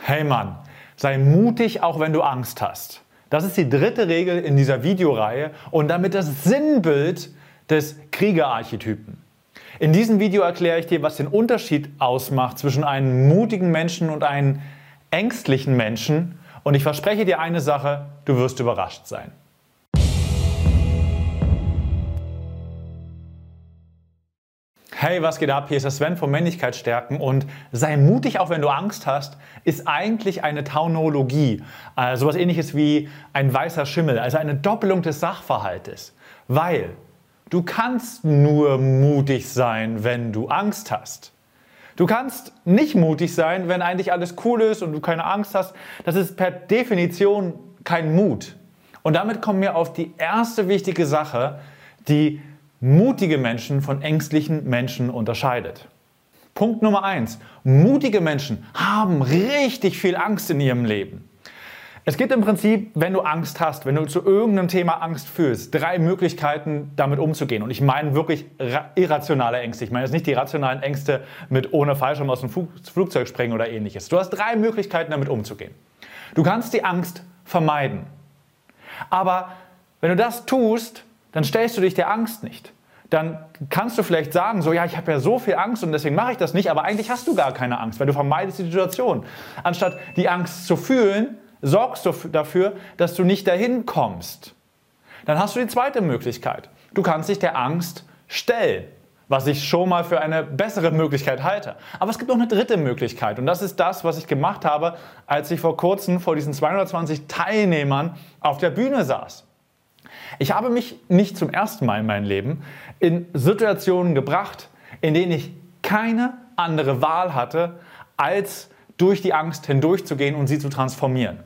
Hey Mann, sei mutig, auch wenn du Angst hast. Das ist die dritte Regel in dieser Videoreihe und damit das Sinnbild des Kriegerarchetypen. In diesem Video erkläre ich dir, was den Unterschied ausmacht zwischen einem mutigen Menschen und einem ängstlichen Menschen. Und ich verspreche dir eine Sache, du wirst überrascht sein. Hey, was geht ab? Hier ist der Sven von Männlichkeit stärken und sei mutig, auch wenn du Angst hast, ist eigentlich eine Taunologie. Also sowas ähnliches wie ein weißer Schimmel, also eine Doppelung des Sachverhaltes. Weil du kannst nur mutig sein, wenn du Angst hast. Du kannst nicht mutig sein, wenn eigentlich alles cool ist und du keine Angst hast. Das ist per Definition kein Mut. Und damit kommen wir auf die erste wichtige Sache, die mutige Menschen von ängstlichen Menschen unterscheidet. Punkt Nummer eins: Mutige Menschen haben richtig viel Angst in ihrem Leben. Es gibt im Prinzip, wenn du Angst hast, wenn du zu irgendeinem Thema Angst fühlst, drei Möglichkeiten, damit umzugehen. Und ich meine wirklich irrationale Ängste. Ich meine jetzt nicht die rationalen Ängste mit ohne Fallschirm aus dem Flugzeug springen oder ähnliches. Du hast drei Möglichkeiten, damit umzugehen. Du kannst die Angst vermeiden. Aber wenn du das tust, dann stellst du dich der Angst nicht. Dann kannst du vielleicht sagen, so ja, ich habe ja so viel Angst und deswegen mache ich das nicht, aber eigentlich hast du gar keine Angst, weil du vermeidest die Situation. Anstatt die Angst zu fühlen, sorgst du dafür, dass du nicht dahin kommst. Dann hast du die zweite Möglichkeit. Du kannst dich der Angst stellen, was ich schon mal für eine bessere Möglichkeit halte. Aber es gibt noch eine dritte Möglichkeit und das ist das, was ich gemacht habe, als ich vor kurzem vor diesen 220 Teilnehmern auf der Bühne saß. Ich habe mich nicht zum ersten Mal in meinem Leben in Situationen gebracht, in denen ich keine andere Wahl hatte, als durch die Angst hindurchzugehen und sie zu transformieren.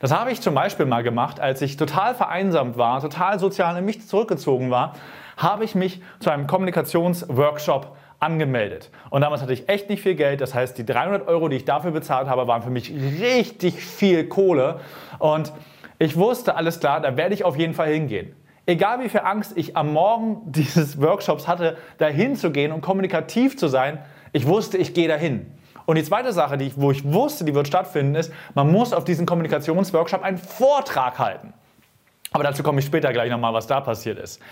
Das habe ich zum Beispiel mal gemacht, als ich total vereinsamt war, total sozial in mich zurückgezogen war, habe ich mich zu einem Kommunikationsworkshop angemeldet. Und damals hatte ich echt nicht viel Geld. Das heißt, die 300 Euro, die ich dafür bezahlt habe, waren für mich richtig viel Kohle. Und ich wusste, alles klar, da werde ich auf jeden Fall hingehen. Egal wie viel Angst ich am Morgen dieses Workshops hatte, dahin zu gehen und kommunikativ zu sein, ich wusste, ich gehe dahin. Und die zweite Sache, die ich, wo ich wusste, die wird stattfinden, ist, man muss auf diesem Kommunikationsworkshop einen Vortrag halten. Aber dazu komme ich später gleich nochmal, was da passiert ist.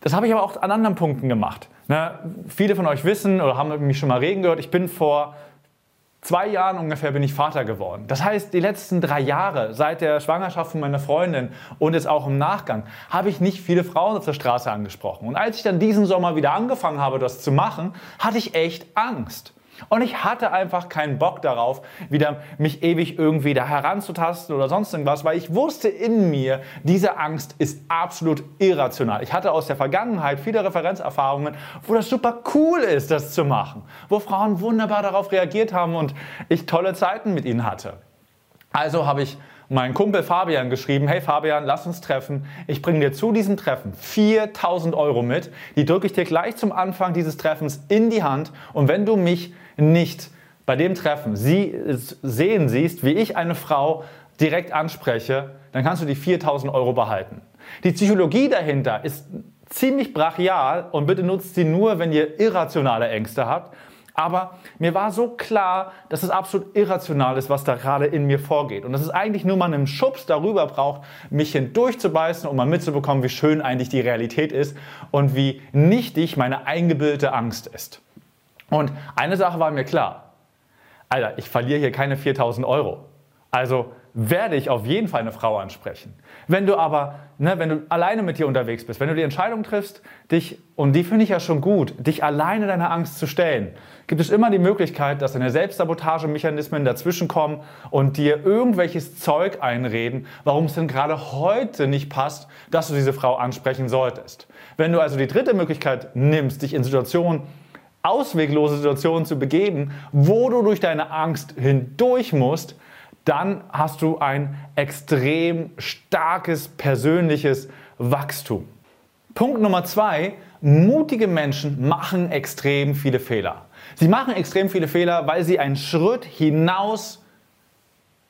Das habe ich aber auch an anderen Punkten gemacht. Ne? Viele von euch wissen oder haben mich schon mal reden gehört, ich bin vor zwei Jahren ungefähr bin ich Vater geworden. Das heißt, die letzten drei Jahre, seit der Schwangerschaft von meiner Freundin und jetzt auch im Nachgang, habe ich nicht viele Frauen auf der Straße angesprochen. Und als ich dann diesen Sommer wieder angefangen habe, das zu machen, hatte ich echt Angst. Und ich hatte einfach keinen Bock darauf, wieder mich ewig irgendwie da heranzutasten oder sonst irgendwas, weil ich wusste in mir, diese Angst ist absolut irrational. Ich hatte aus der Vergangenheit viele Referenzerfahrungen, wo das super cool ist, das zu machen, wo Frauen wunderbar darauf reagiert haben und ich tolle Zeiten mit ihnen hatte. Also habe ich meinen Kumpel Fabian geschrieben, hey Fabian, lass uns treffen. Ich bringe dir zu diesem Treffen 4000 Euro mit. Die drücke ich dir gleich zum Anfang dieses Treffens in die Hand. Und wenn du mich nicht bei dem Treffen sie, sehen siehst, wie ich eine Frau direkt anspreche, dann kannst du die 4000 Euro behalten. Die Psychologie dahinter ist ziemlich brachial und bitte nutzt sie nur, wenn ihr irrationale Ängste habt. Aber mir war so klar, dass es absolut irrational ist, was da gerade in mir vorgeht. Und dass es eigentlich nur mal einen Schubs darüber braucht, mich hindurchzubeißen, um mal mitzubekommen, wie schön eigentlich die Realität ist und wie nichtig meine eingebildete Angst ist. Und eine Sache war mir klar. Alter, ich verliere hier keine 4000 Euro. Also werde ich auf jeden Fall eine Frau ansprechen. Wenn du aber, ne, wenn du alleine mit dir unterwegs bist, wenn du die Entscheidung triffst, dich, und die finde ich ja schon gut, dich alleine deiner Angst zu stellen, gibt es immer die Möglichkeit, dass deine Selbstsabotagemechanismen dazwischenkommen und dir irgendwelches Zeug einreden, warum es denn gerade heute nicht passt, dass du diese Frau ansprechen solltest. Wenn du also die dritte Möglichkeit nimmst, dich in Situationen ausweglose Situationen zu begeben, wo du durch deine Angst hindurch musst, dann hast du ein extrem starkes persönliches Wachstum. Punkt Nummer zwei, mutige Menschen machen extrem viele Fehler. Sie machen extrem viele Fehler, weil sie einen Schritt hinaus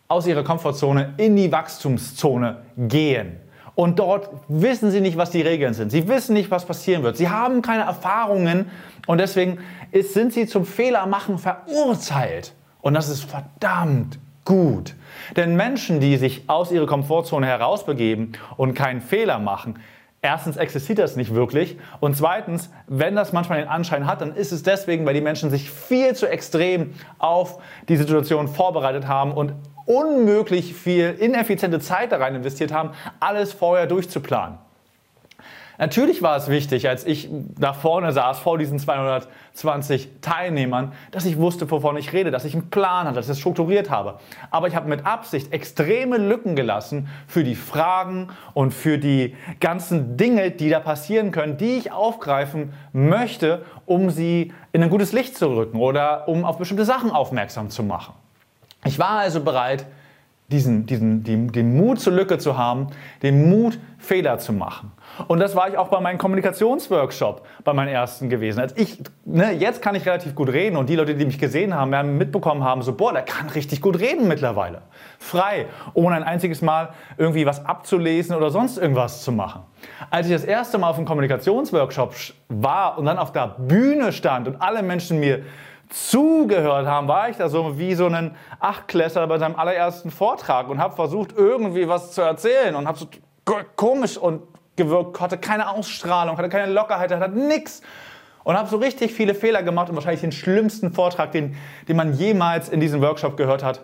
aus ihrer Komfortzone in die Wachstumszone gehen. Und dort wissen sie nicht, was die Regeln sind. Sie wissen nicht, was passieren wird. Sie haben keine Erfahrungen und deswegen ist, sind sie zum Fehlermachen verurteilt. Und das ist verdammt gut. Denn Menschen, die sich aus ihrer Komfortzone herausbegeben und keinen Fehler machen, erstens existiert das nicht wirklich und zweitens, wenn das manchmal den Anschein hat, dann ist es deswegen, weil die Menschen sich viel zu extrem auf die Situation vorbereitet haben und unmöglich viel ineffiziente Zeit da rein investiert haben, alles vorher durchzuplanen. Natürlich war es wichtig, als ich da vorne saß, vor diesen 220 Teilnehmern, dass ich wusste, wovon ich rede, dass ich einen Plan hatte, dass ich es strukturiert habe. Aber ich habe mit Absicht extreme Lücken gelassen für die Fragen und für die ganzen Dinge, die da passieren können, die ich aufgreifen möchte, um sie in ein gutes Licht zu rücken oder um auf bestimmte Sachen aufmerksam zu machen. Ich war also bereit, diesen, diesen, den, den Mut zur Lücke zu haben, den Mut, Fehler zu machen. Und das war ich auch bei meinem Kommunikationsworkshop, bei meinem ersten gewesen. Als ich, ne, jetzt kann ich relativ gut reden und die Leute, die mich gesehen haben, werden mitbekommen haben, so, boah, der kann richtig gut reden mittlerweile. Frei, ohne ein einziges Mal irgendwie was abzulesen oder sonst irgendwas zu machen. Als ich das erste Mal auf einem Kommunikationsworkshop war und dann auf der Bühne stand und alle Menschen mir zugehört haben, war ich da so wie so ein Achtklässler bei seinem allerersten Vortrag und habe versucht, irgendwie was zu erzählen und habe so komisch und gewirkt, hatte keine Ausstrahlung, hatte keine Lockerheit, hatte nichts. Und habe so richtig viele Fehler gemacht und wahrscheinlich den schlimmsten Vortrag, den, den man jemals in diesem Workshop gehört hat,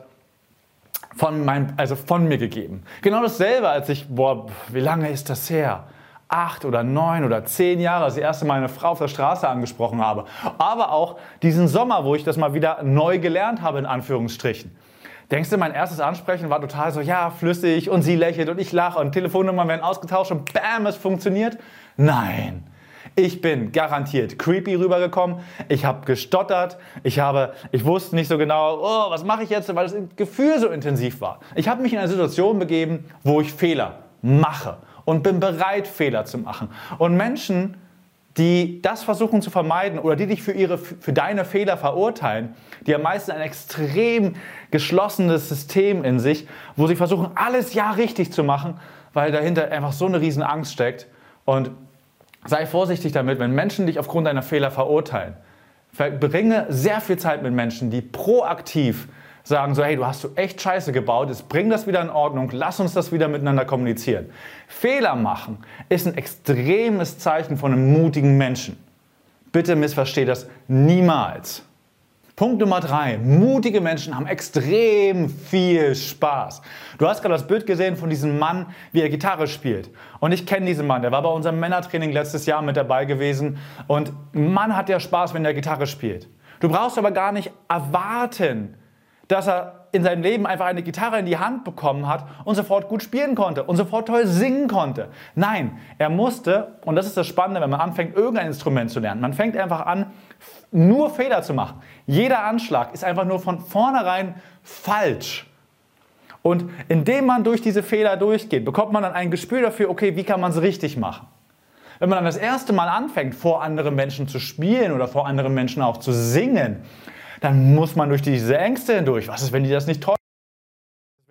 von, mein, also von mir gegeben. Genau dasselbe, als ich, boah, wie lange ist das her? Acht oder neun oder zehn Jahre, als ich das erste Mal eine Frau auf der Straße angesprochen habe. Aber auch diesen Sommer, wo ich das mal wieder neu gelernt habe, in Anführungsstrichen. Denkst du, mein erstes Ansprechen war total so, ja, flüssig und sie lächelt und ich lache und Telefonnummern werden ausgetauscht und bam, es funktioniert? Nein. Ich bin garantiert creepy rübergekommen. Ich habe gestottert. Ich, habe, ich wusste nicht so genau, oh, was mache ich jetzt, weil das Gefühl so intensiv war. Ich habe mich in eine Situation begeben, wo ich Fehler mache und bin bereit, Fehler zu machen. Und Menschen, die das versuchen zu vermeiden oder die dich für, ihre, für deine Fehler verurteilen, die haben meistens ein extrem geschlossenes System in sich, wo sie versuchen, alles ja richtig zu machen, weil dahinter einfach so eine riesen Angst steckt. Und sei vorsichtig damit, wenn Menschen dich aufgrund deiner Fehler verurteilen. Verbringe sehr viel Zeit mit Menschen, die proaktiv sagen so, hey, du hast so echt Scheiße gebaut, jetzt bring das wieder in Ordnung, lass uns das wieder miteinander kommunizieren. Fehler machen ist ein extremes Zeichen von einem mutigen Menschen. Bitte missversteh das niemals. Punkt Nummer drei. Mutige Menschen haben extrem viel Spaß. Du hast gerade das Bild gesehen von diesem Mann, wie er Gitarre spielt. Und ich kenne diesen Mann. Der war bei unserem Männertraining letztes Jahr mit dabei gewesen. Und Mann hat ja Spaß, wenn er Gitarre spielt. Du brauchst aber gar nicht erwarten, dass er in seinem Leben einfach eine Gitarre in die Hand bekommen hat und sofort gut spielen konnte und sofort toll singen konnte. Nein, er musste, und das ist das Spannende, wenn man anfängt, irgendein Instrument zu lernen, man fängt einfach an, nur Fehler zu machen. Jeder Anschlag ist einfach nur von vornherein falsch. Und indem man durch diese Fehler durchgeht, bekommt man dann ein Gespür dafür, okay, wie kann man es richtig machen. Wenn man dann das erste Mal anfängt, vor anderen Menschen zu spielen oder vor anderen Menschen auch zu singen, dann muss man durch diese Ängste hindurch. Was ist, wenn die das nicht toll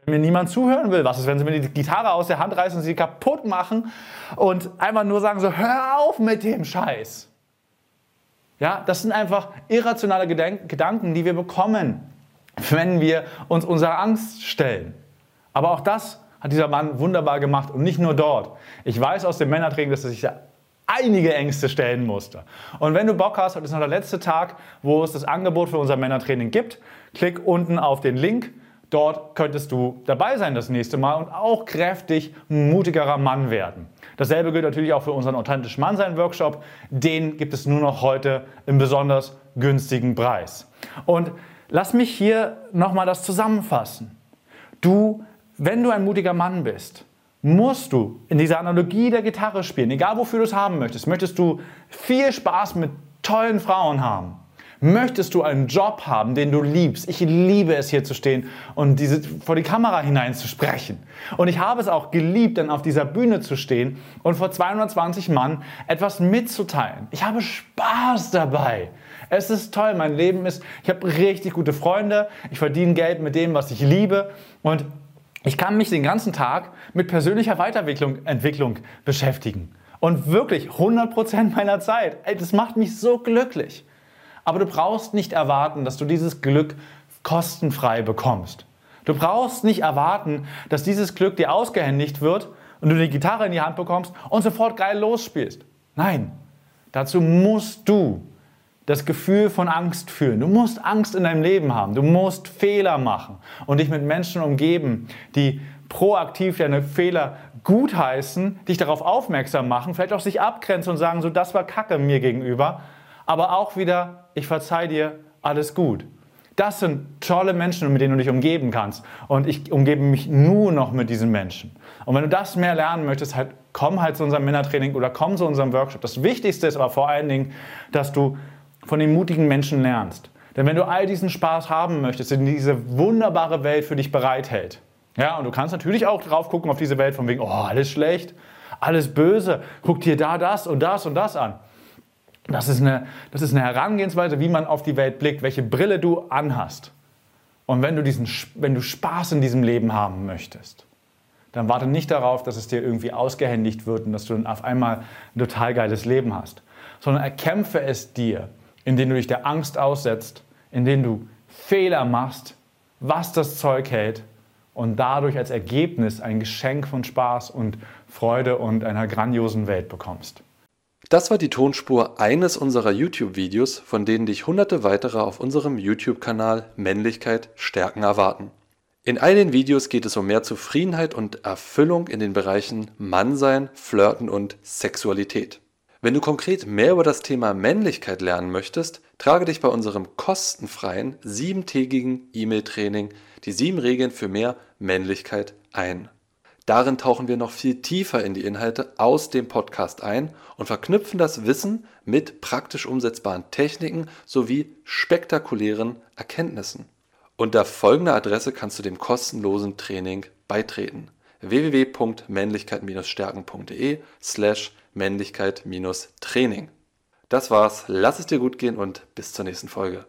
wenn mir niemand zuhören will? Was ist, wenn sie mir die Gitarre aus der Hand reißen und sie kaputt machen und einfach nur sagen so, hör auf mit dem Scheiß. Ja, das sind einfach irrationale Gedanken, die wir bekommen, wenn wir uns unserer Angst stellen. Aber auch das hat dieser Mann wunderbar gemacht und nicht nur dort. Ich weiß aus dem Männertraining, dass er sich einige Ängste stellen musste. Und wenn du Bock hast, heute ist noch der letzte Tag, wo es das Angebot für unser Männertraining gibt. Klick unten auf den Link. Dort könntest du dabei sein das nächste Mal und auch kräftig mutigerer Mann werden. Dasselbe gilt natürlich auch für unseren Authentisch Mannsein Workshop. Den gibt es nur noch heute im besonders günstigen Preis. Und lass mich hier nochmal das zusammenfassen. Du, wenn du ein mutiger Mann bist, musst du in dieser Analogie der Gitarre spielen, egal wofür du es haben möchtest. Möchtest du viel Spaß mit tollen Frauen haben? Möchtest du einen Job haben, den du liebst? Ich liebe es hier zu stehen und diese, vor die Kamera hinein zu sprechen. Und ich habe es auch geliebt, dann auf dieser Bühne zu stehen und vor 220 Mann etwas mitzuteilen. Ich habe Spaß dabei. Es ist toll, mein Leben ist, ich habe richtig gute Freunde, ich verdiene Geld mit dem, was ich liebe und ich kann mich den ganzen Tag mit persönlicher Weiterentwicklung Entwicklung beschäftigen. Und wirklich 100% meiner Zeit. Das macht mich so glücklich. Aber du brauchst nicht erwarten, dass du dieses Glück kostenfrei bekommst. Du brauchst nicht erwarten, dass dieses Glück dir ausgehändigt wird und du die Gitarre in die Hand bekommst und sofort geil losspielst. Nein, dazu musst du das Gefühl von Angst fühlen. Du musst Angst in deinem Leben haben. Du musst Fehler machen und dich mit Menschen umgeben, die proaktiv deine Fehler gutheißen, dich darauf aufmerksam machen, vielleicht auch sich abgrenzen und sagen, so das war Kacke mir gegenüber, aber auch wieder, ich verzeih dir, alles gut. Das sind tolle Menschen, mit denen du dich umgeben kannst. Und ich umgebe mich nur noch mit diesen Menschen. Und wenn du das mehr lernen möchtest, halt, komm halt zu unserem Männertraining oder komm zu unserem Workshop. Das Wichtigste ist aber vor allen Dingen, dass du von den mutigen Menschen lernst. Denn wenn du all diesen Spaß haben möchtest, in diese wunderbare Welt für dich bereithält, ja, und du kannst natürlich auch drauf gucken auf diese Welt von wegen, oh, alles schlecht, alles böse, guck dir da das und das und das an. Das ist, eine, das ist eine Herangehensweise, wie man auf die Welt blickt, welche Brille du anhast. Und wenn du, diesen, wenn du Spaß in diesem Leben haben möchtest, dann warte nicht darauf, dass es dir irgendwie ausgehändigt wird und dass du dann auf einmal ein total geiles Leben hast, sondern erkämpfe es dir, indem du dich der Angst aussetzt, indem du Fehler machst, was das Zeug hält und dadurch als Ergebnis ein Geschenk von Spaß und Freude und einer grandiosen Welt bekommst. Das war die Tonspur eines unserer YouTube-Videos, von denen dich hunderte weitere auf unserem YouTube-Kanal Männlichkeit stärken erwarten. In all den Videos geht es um mehr Zufriedenheit und Erfüllung in den Bereichen Mannsein, Flirten und Sexualität. Wenn du konkret mehr über das Thema Männlichkeit lernen möchtest, trage dich bei unserem kostenfreien siebentägigen E-Mail-Training die sieben Regeln für mehr Männlichkeit ein. Darin tauchen wir noch viel tiefer in die Inhalte aus dem Podcast ein und verknüpfen das Wissen mit praktisch umsetzbaren Techniken sowie spektakulären Erkenntnissen. Unter folgender Adresse kannst du dem kostenlosen Training beitreten: www.männlichkeit-stärken.de slash Männlichkeit-Training. Das war's, lass es dir gut gehen und bis zur nächsten Folge.